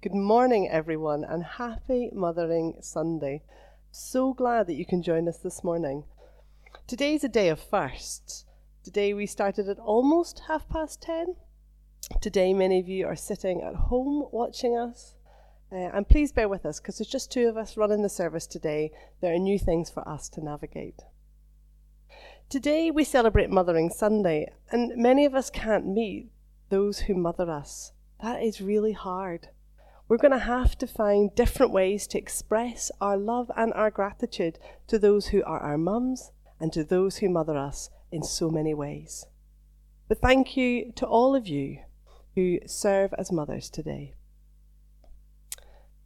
Good morning, everyone, and happy Mothering Sunday. So glad that you can join us this morning. Today's a day of firsts. Today we started at almost half past ten. Today, many of you are sitting at home watching us. Uh, and please bear with us because there's just two of us running the service today. There are new things for us to navigate. Today we celebrate Mothering Sunday, and many of us can't meet those who mother us. That is really hard. We're going to have to find different ways to express our love and our gratitude to those who are our mums and to those who mother us in so many ways. But thank you to all of you who serve as mothers today.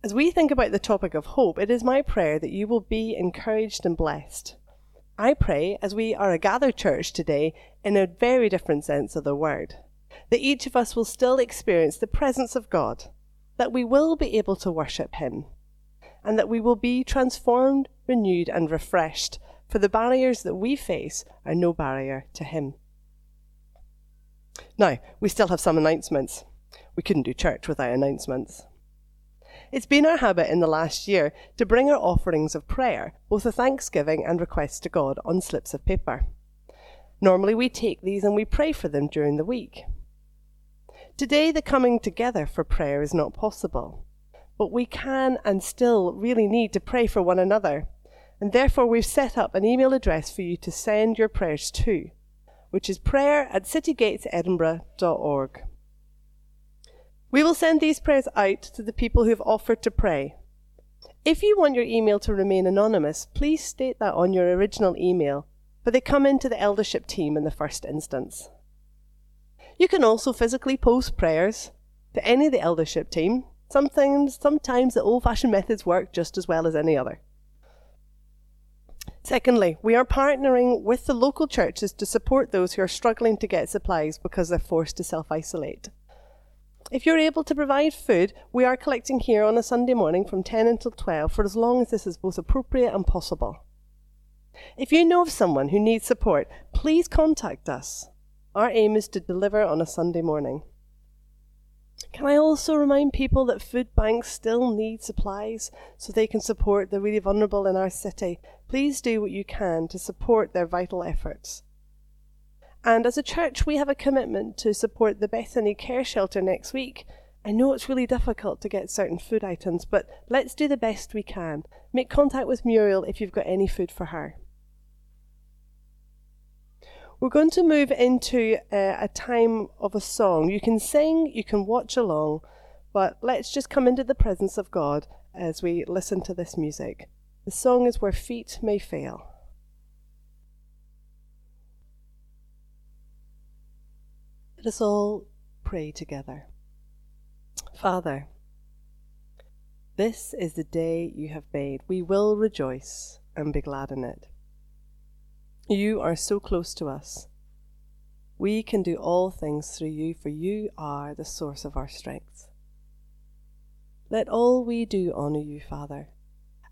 As we think about the topic of hope, it is my prayer that you will be encouraged and blessed. I pray, as we are a gathered church today, in a very different sense of the word, that each of us will still experience the presence of God that we will be able to worship Him, and that we will be transformed, renewed, and refreshed, for the barriers that we face are no barrier to Him. Now, we still have some announcements. We couldn't do church without announcements. It's been our habit in the last year to bring our offerings of prayer, both a thanksgiving and requests to God, on slips of paper. Normally, we take these and we pray for them during the week. Today, the coming together for prayer is not possible, but we can and still really need to pray for one another. And therefore, we've set up an email address for you to send your prayers to, which is prayer at citygatesedinburgh.org. We will send these prayers out to the people who have offered to pray. If you want your email to remain anonymous, please state that on your original email, but they come into the eldership team in the first instance. You can also physically post prayers to any of the eldership team. Sometimes, sometimes the old fashioned methods work just as well as any other. Secondly, we are partnering with the local churches to support those who are struggling to get supplies because they're forced to self isolate. If you're able to provide food, we are collecting here on a Sunday morning from 10 until 12 for as long as this is both appropriate and possible. If you know of someone who needs support, please contact us. Our aim is to deliver on a Sunday morning. Can I also remind people that food banks still need supplies so they can support the really vulnerable in our city? Please do what you can to support their vital efforts. And as a church, we have a commitment to support the Bethany Care Shelter next week. I know it's really difficult to get certain food items, but let's do the best we can. Make contact with Muriel if you've got any food for her. We're going to move into uh, a time of a song. You can sing, you can watch along, but let's just come into the presence of God as we listen to this music. The song is Where Feet May Fail. Let us all pray together. Father, this is the day you have made. We will rejoice and be glad in it. You are so close to us. We can do all things through you, for you are the source of our strength. Let all we do honour you, Father.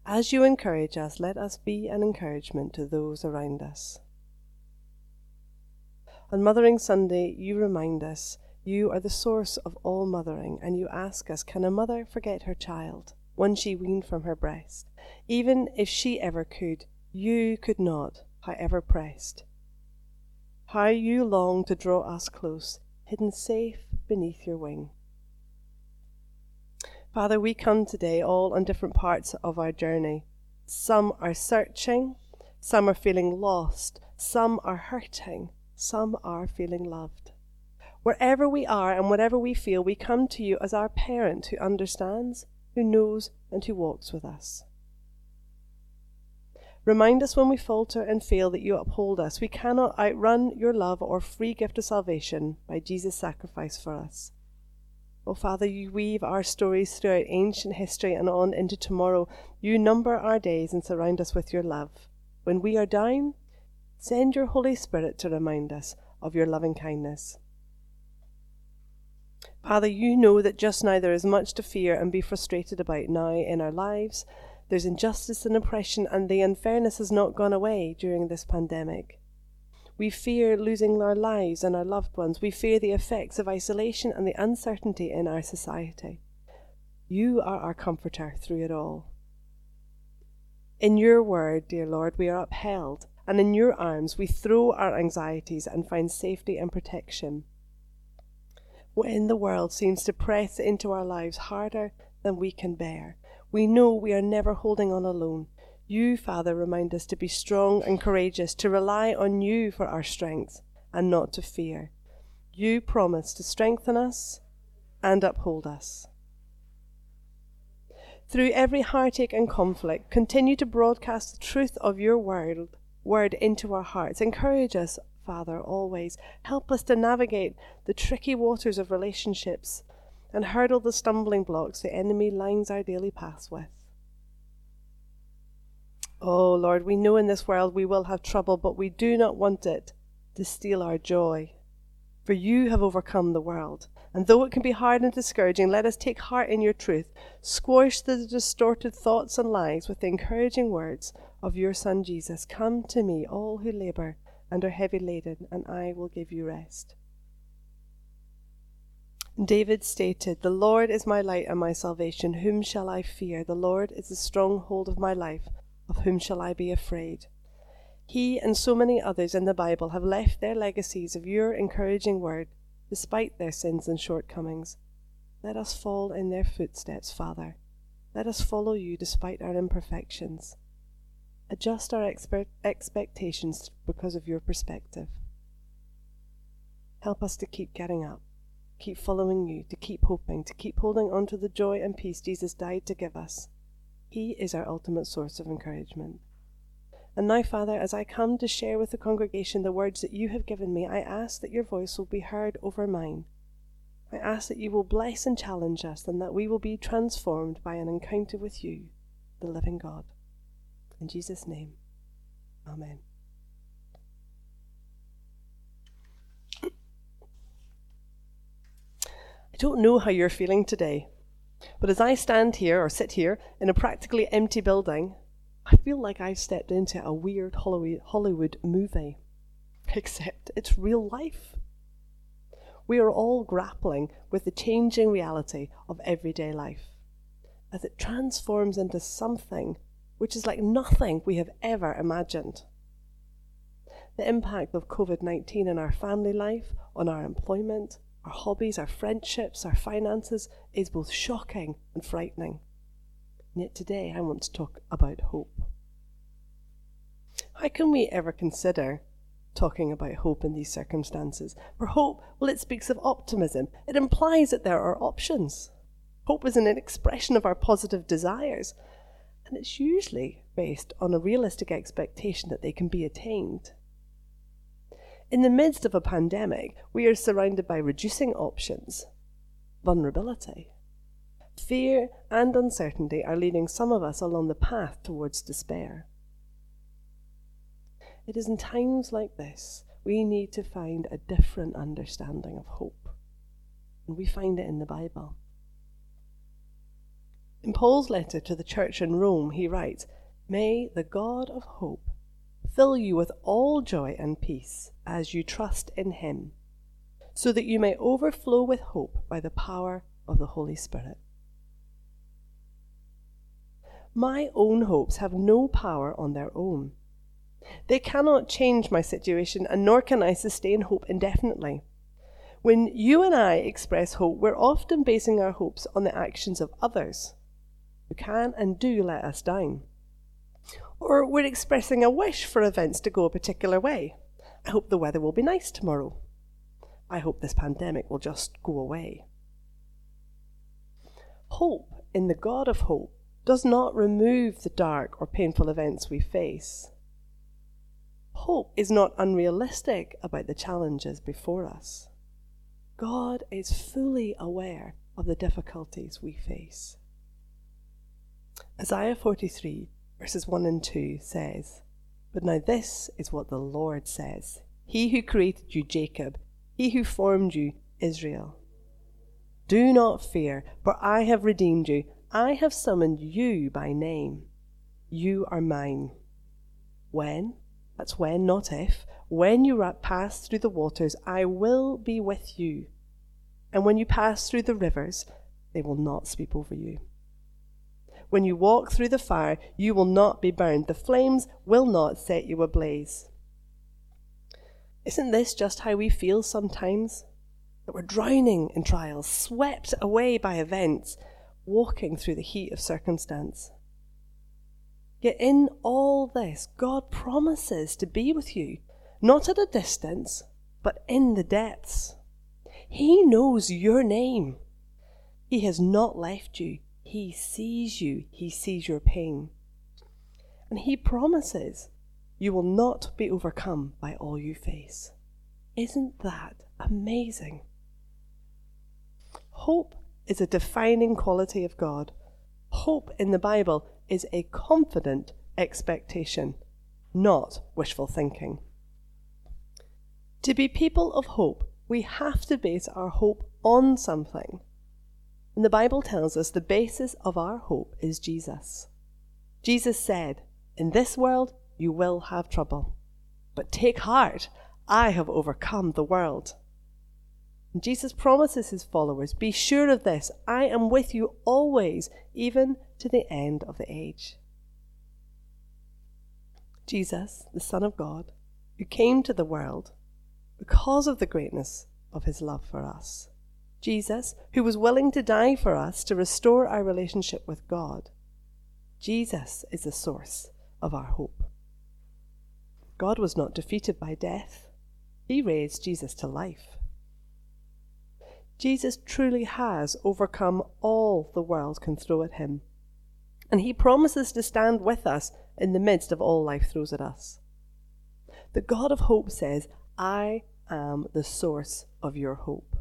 As you encourage us, let us be an encouragement to those around us. On Mothering Sunday, you remind us you are the source of all mothering, and you ask us, Can a mother forget her child, one she weaned from her breast? Even if she ever could, you could not however pressed. How you long to draw us close, hidden safe beneath your wing. Father, we come today all on different parts of our journey. Some are searching, some are feeling lost, some are hurting, some are feeling loved. Wherever we are and whatever we feel, we come to you as our parent who understands, who knows, and who walks with us. Remind us when we falter and fail that you uphold us. We cannot outrun your love or free gift of salvation by Jesus' sacrifice for us. Oh, Father, you weave our stories throughout ancient history and on into tomorrow. You number our days and surround us with your love. When we are down, send your Holy Spirit to remind us of your loving kindness. Father, you know that just now there is much to fear and be frustrated about now in our lives there's injustice and oppression, and the unfairness has not gone away during this pandemic. We fear losing our lives and our loved ones. We fear the effects of isolation and the uncertainty in our society. You are our comforter through it all. In your word, dear Lord, we are upheld, and in your arms we throw our anxieties and find safety and protection. When the world seems to press into our lives harder than we can bear, we know we are never holding on alone. You, Father, remind us to be strong and courageous, to rely on you for our strength, and not to fear. You promise to strengthen us and uphold us. Through every heartache and conflict, continue to broadcast the truth of your word, word into our hearts. Encourage us, Father, always. Help us to navigate the tricky waters of relationships and hurdle the stumbling blocks the enemy lines our daily paths with. Oh, Lord, we know in this world we will have trouble, but we do not want it to steal our joy. For you have overcome the world. And though it can be hard and discouraging, let us take heart in your truth. Squash the distorted thoughts and lies with the encouraging words of your Son Jesus Come to me, all who labour and are heavy laden, and I will give you rest. David stated, The Lord is my light and my salvation. Whom shall I fear? The Lord is the stronghold of my life. Of whom shall I be afraid? He and so many others in the Bible have left their legacies of your encouraging word despite their sins and shortcomings. Let us fall in their footsteps, Father. Let us follow you despite our imperfections. Adjust our exper- expectations because of your perspective. Help us to keep getting up, keep following you, to keep hoping, to keep holding on to the joy and peace Jesus died to give us. He is our ultimate source of encouragement. And now, Father, as I come to share with the congregation the words that you have given me, I ask that your voice will be heard over mine. I ask that you will bless and challenge us, and that we will be transformed by an encounter with you, the living God. In Jesus' name, Amen. Don't know how you're feeling today, but as I stand here or sit here in a practically empty building, I feel like I've stepped into a weird Hollywood movie, except it's real life. We are all grappling with the changing reality of everyday life as it transforms into something which is like nothing we have ever imagined. The impact of COVID 19 on our family life, on our employment, our hobbies, our friendships, our finances is both shocking and frightening. And yet today I want to talk about hope. How can we ever consider talking about hope in these circumstances? For hope, well, it speaks of optimism. It implies that there are options. Hope is an expression of our positive desires, and it's usually based on a realistic expectation that they can be attained. In the midst of a pandemic, we are surrounded by reducing options, vulnerability, Fear and uncertainty are leading some of us along the path towards despair. It is in times like this we need to find a different understanding of hope. And we find it in the Bible. In Paul's letter to the church in Rome, he writes, May the God of hope fill you with all joy and peace as you trust in him, so that you may overflow with hope by the power of the Holy Spirit. My own hopes have no power on their own. They cannot change my situation, and nor can I sustain hope indefinitely. When you and I express hope, we're often basing our hopes on the actions of others who can and do let us down. Or we're expressing a wish for events to go a particular way. I hope the weather will be nice tomorrow. I hope this pandemic will just go away. Hope in the God of hope does not remove the dark or painful events we face. Hope is not unrealistic about the challenges before us. God is fully aware of the difficulties we face. Isaiah 43, verses 1 and 2 says, But now this is what the Lord says He who created you, Jacob, he who formed you, Israel. Do not fear, for I have redeemed you. I have summoned you by name. You are mine. When? That's when, not if. When you pass through the waters, I will be with you. And when you pass through the rivers, they will not sweep over you. When you walk through the fire, you will not be burned. The flames will not set you ablaze. Isn't this just how we feel sometimes? That we're drowning in trials, swept away by events, walking through the heat of circumstance. Yet in all this, God promises to be with you, not at a distance, but in the depths. He knows your name. He has not left you. He sees you. He sees your pain. And He promises you will not be overcome by all you face. Isn't that amazing? Hope is a defining quality of God. Hope in the Bible is a confident expectation, not wishful thinking. To be people of hope, we have to base our hope on something. And the Bible tells us the basis of our hope is Jesus. Jesus said, In this world you will have trouble, but take heart, I have overcome the world. And Jesus promises his followers, Be sure of this, I am with you always, even to the end of the age. Jesus, the Son of God, who came to the world because of the greatness of his love for us. Jesus, who was willing to die for us to restore our relationship with God. Jesus is the source of our hope. God was not defeated by death, He raised Jesus to life. Jesus truly has overcome all the world can throw at him. And he promises to stand with us in the midst of all life throws at us. The God of hope says, I am the source of your hope.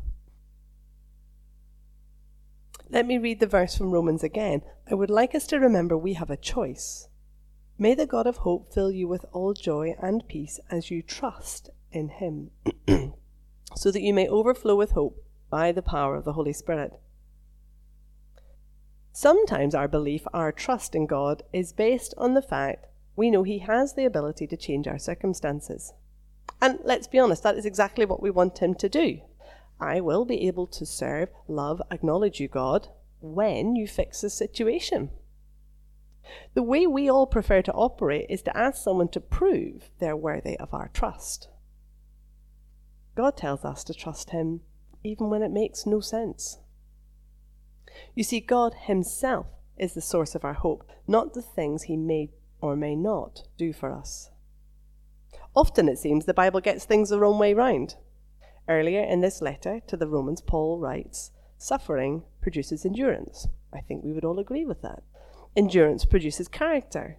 Let me read the verse from Romans again. I would like us to remember we have a choice. May the God of hope fill you with all joy and peace as you trust in him, so that you may overflow with hope by the power of the Holy Spirit. Sometimes our belief, our trust in God, is based on the fact we know He has the ability to change our circumstances. And let's be honest, that is exactly what we want Him to do. I will be able to serve, love, acknowledge you, God, when you fix the situation. The way we all prefer to operate is to ask someone to prove they're worthy of our trust. God tells us to trust Him even when it makes no sense. You see, God Himself is the source of our hope, not the things He may or may not do for us. Often it seems the Bible gets things the wrong way round. Earlier in this letter to the Romans, Paul writes, Suffering produces endurance. I think we would all agree with that. Endurance produces character,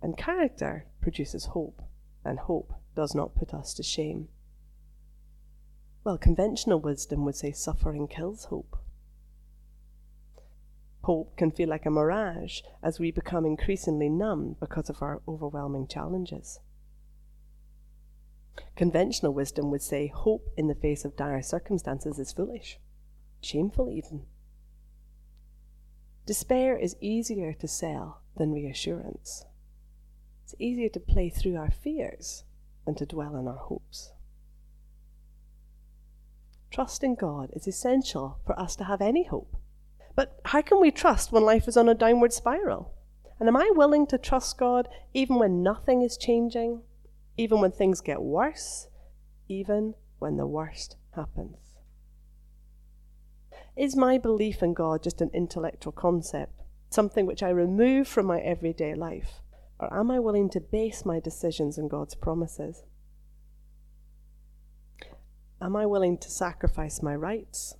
and character produces hope, and hope does not put us to shame. Well, conventional wisdom would say suffering kills hope. Hope can feel like a mirage as we become increasingly numb because of our overwhelming challenges. Conventional wisdom would say hope in the face of dire circumstances is foolish, shameful even. Despair is easier to sell than reassurance. It's easier to play through our fears than to dwell on our hopes. Trust in God is essential for us to have any hope. But how can we trust when life is on a downward spiral? And am I willing to trust God even when nothing is changing, even when things get worse, even when the worst happens? Is my belief in God just an intellectual concept, something which I remove from my everyday life? Or am I willing to base my decisions on God's promises? Am I willing to sacrifice my rights,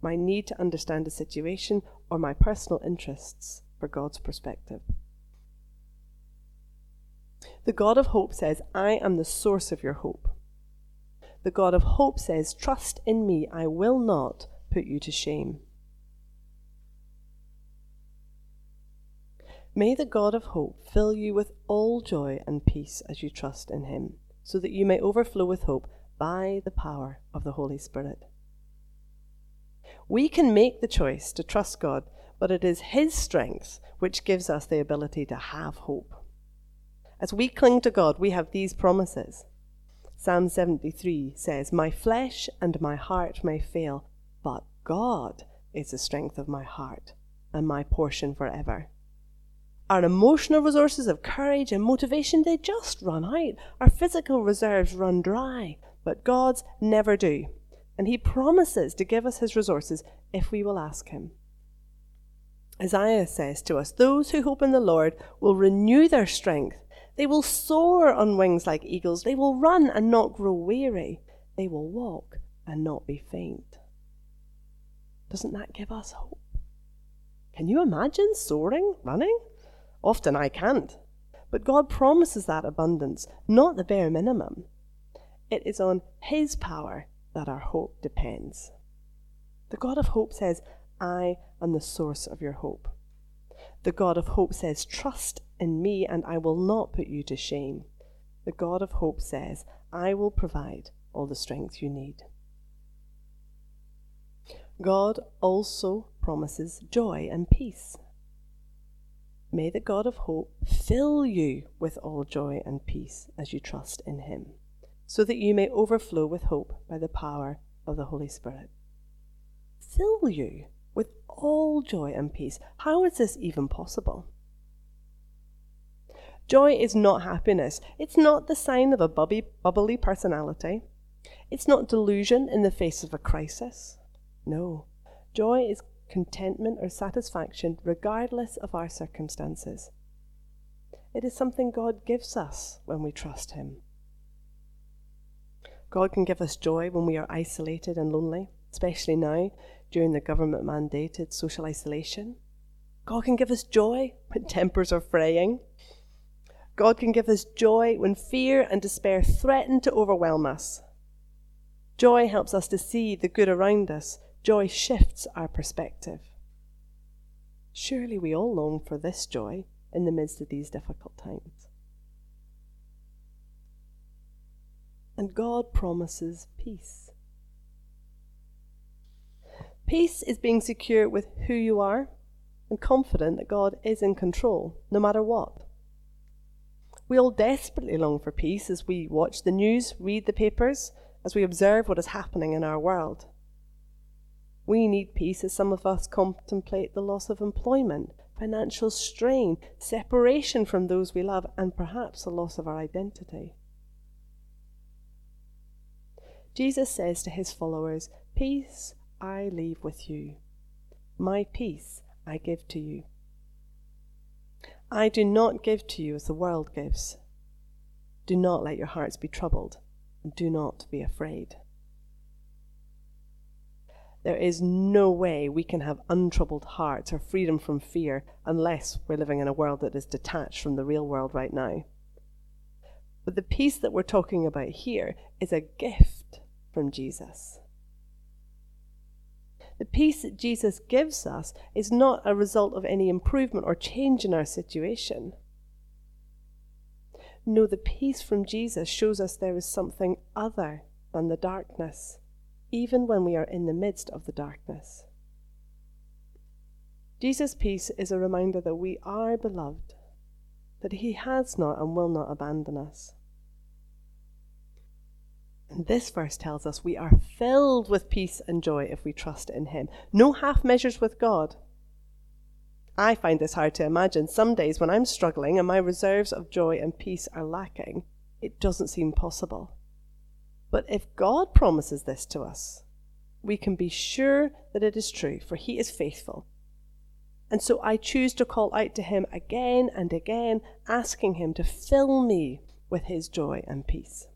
my need to understand a situation, or my personal interests for God's perspective? The God of hope says, I am the source of your hope. The God of hope says, Trust in me, I will not put you to shame. May the God of hope fill you with all joy and peace as you trust in him, so that you may overflow with hope by the power of the Holy Spirit. We can make the choice to trust God, but it is His strength which gives us the ability to have hope. As we cling to God, we have these promises. Psalm 73 says, My flesh and my heart may fail, but God is the strength of my heart and my portion forever. Our emotional resources of courage and motivation, they just run out. Our physical reserves run dry, but God's never do. And He promises to give us His resources if we will ask Him. Isaiah says to us, Those who hope in the Lord will renew their strength. They will soar on wings like eagles. They will run and not grow weary. They will walk and not be faint. Doesn't that give us hope? Can you imagine soaring, running? Often I can't. But God promises that abundance, not the bare minimum. It is on His power that our hope depends. The God of hope says, I am the source of your hope. The God of hope says, Trust in me and I will not put you to shame. The God of hope says, I will provide all the strength you need. God also promises joy and peace. May the God of hope fill you with all joy and peace as you trust in him, so that you may overflow with hope by the power of the Holy Spirit. Fill you all joy and peace. How is this even possible? Joy is not happiness. It's not the sign of a bubby, bubbly personality. It's not delusion in the face of a crisis. No. Joy is contentment or satisfaction regardless of our circumstances. It is something God gives us when we trust Him. God can give us joy when we are isolated and lonely, especially now during the government mandated social isolation. God can give us joy when tempers are fraying. God can give us joy when fear and despair threaten to overwhelm us. Joy helps us to see the good around us. Joy shifts our perspective. Surely we all long for this joy in the midst of these difficult times. And God promises peace. Peace is being secure with who you are and confident that God is in control, no matter what. We all desperately long for peace as we watch the news, read the papers, as we observe what is happening in our world. We need peace as some of us contemplate the loss of employment, financial strain, separation from those we love, and perhaps the loss of our identity. Jesus says to his followers, Peace I leave with you. My peace I give to you. I do not give to you as the world gives. Do not let your hearts be troubled, and do not be afraid. There is no way we can have untroubled hearts or freedom from fear unless we're living in a world that is detached from the real world right now. But the peace that we're talking about here is a gift from Jesus. The peace that Jesus gives us is not a result of any improvement or change in our situation. No, the peace from Jesus shows us there is something other than the darkness, even when we are in the midst of the darkness. Jesus' peace is a reminder that we are beloved, that He has not and will not abandon us. And this verse tells us we are filled with peace and joy if we trust in Him. No half measures with God. I find this hard to imagine. Some days when I'm struggling and my reserves of joy and peace are lacking, it doesn't seem possible. But if God promises this to us, we can be sure that it is true, for He is faithful. And so I choose to call out to Him again and again, asking Him to fill me with His joy and peace.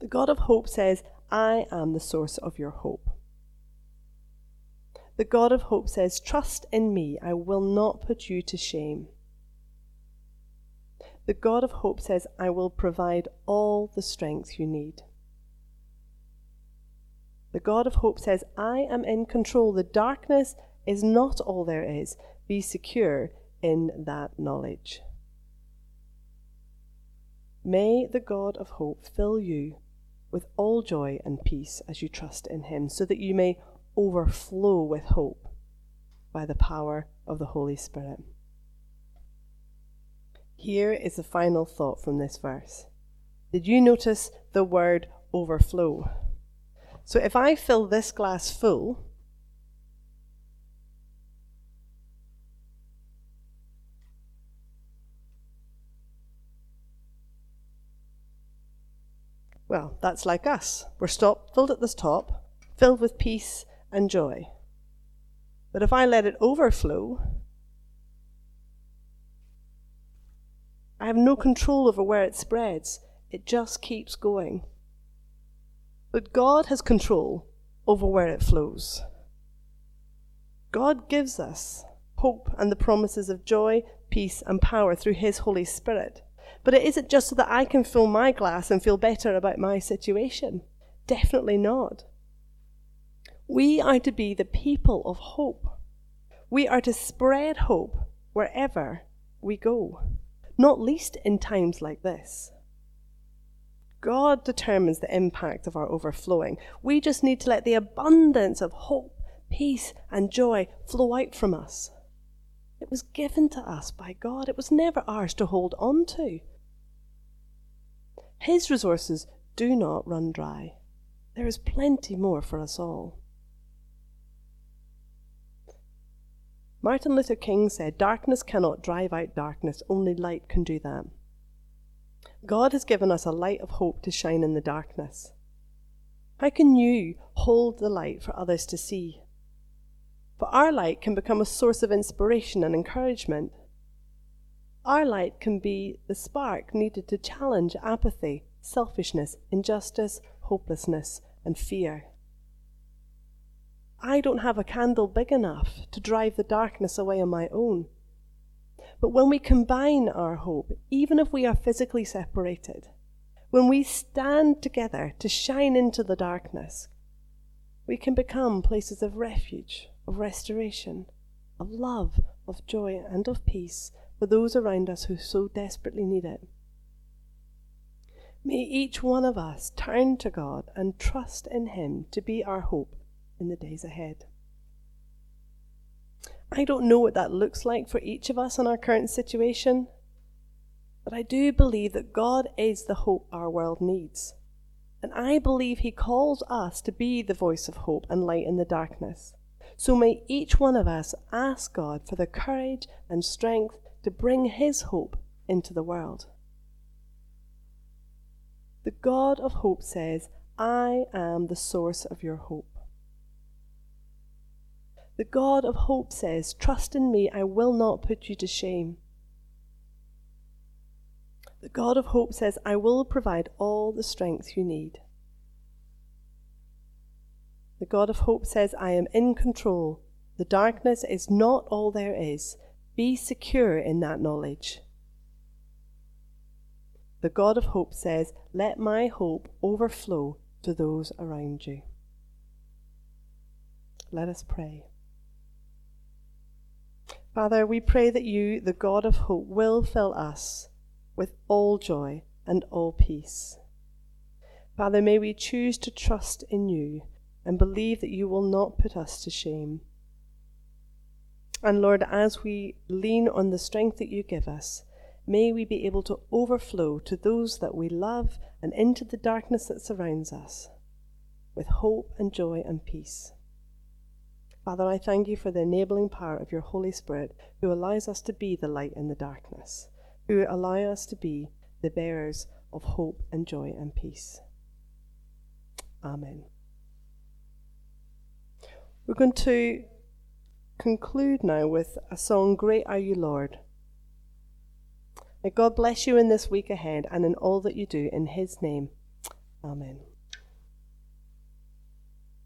The God of hope says, I am the source of your hope. The God of hope says, Trust in me, I will not put you to shame. The God of hope says, I will provide all the strength you need. The God of hope says, I am in control. The darkness is not all there is. Be secure in that knowledge. May the God of hope fill you with all joy and peace as you trust in Him, so that you may overflow with hope by the power of the Holy Spirit. Here is the final thought from this verse. Did you notice the word overflow? So if I fill this glass full, that's like us. We're stopped, filled at the top, filled with peace and joy. But if I let it overflow, I have no control over where it spreads. It just keeps going. But God has control over where it flows. God gives us hope and the promises of joy, peace, and power through His Holy Spirit. But it isn't just so that I can fill my glass and feel better about my situation. Definitely not. We are to be the people of hope. We are to spread hope wherever we go, not least in times like this. God determines the impact of our overflowing. We just need to let the abundance of hope, peace, and joy flow out from us. It was given to us by God, it was never ours to hold on to. His resources do not run dry. There is plenty more for us all. Martin Luther King said, Darkness cannot drive out darkness, only light can do that. God has given us a light of hope to shine in the darkness. How can you hold the light for others to see? For our light can become a source of inspiration and encouragement. Our light can be the spark needed to challenge apathy, selfishness, injustice, hopelessness, and fear. I don't have a candle big enough to drive the darkness away on my own. But when we combine our hope, even if we are physically separated, when we stand together to shine into the darkness, we can become places of refuge, of restoration, of love, of joy, and of peace for those around us who so desperately need it. May each one of us turn to God and trust in Him to be our hope in the days ahead. I don't know what that looks like for each of us in our current situation, but I do believe that God is the hope our world needs. And I believe He calls us to be the voice of hope and light in the darkness. So may each one of us ask God for the courage and strength to bring His hope into the world. The God of hope says, I am the source of your hope. The God of hope says, Trust in me, I will not put you to shame. The God of hope says, I will provide all the strength you need. The God of hope says, I am in control. The darkness is not all there is. Be secure in that knowledge. The God of hope says, Let my hope overflow to those around you. Let us pray. Father, we pray that you, the God of hope, will fill us with all joy and all peace. Father, may we choose to trust in you and believe that you will not put us to shame. And Lord, as we lean on the strength that you give us, may we be able to overflow to those that we love and into the darkness that surrounds us with hope and joy and peace. Father, I thank you for the enabling power of your Holy Spirit who allows us to be the light in the darkness, who allows us to be the bearers of hope and joy and peace. Amen. We're going to conclude now with a song, Great Are You, Lord. May God bless you in this week ahead and in all that you do in His name. Amen.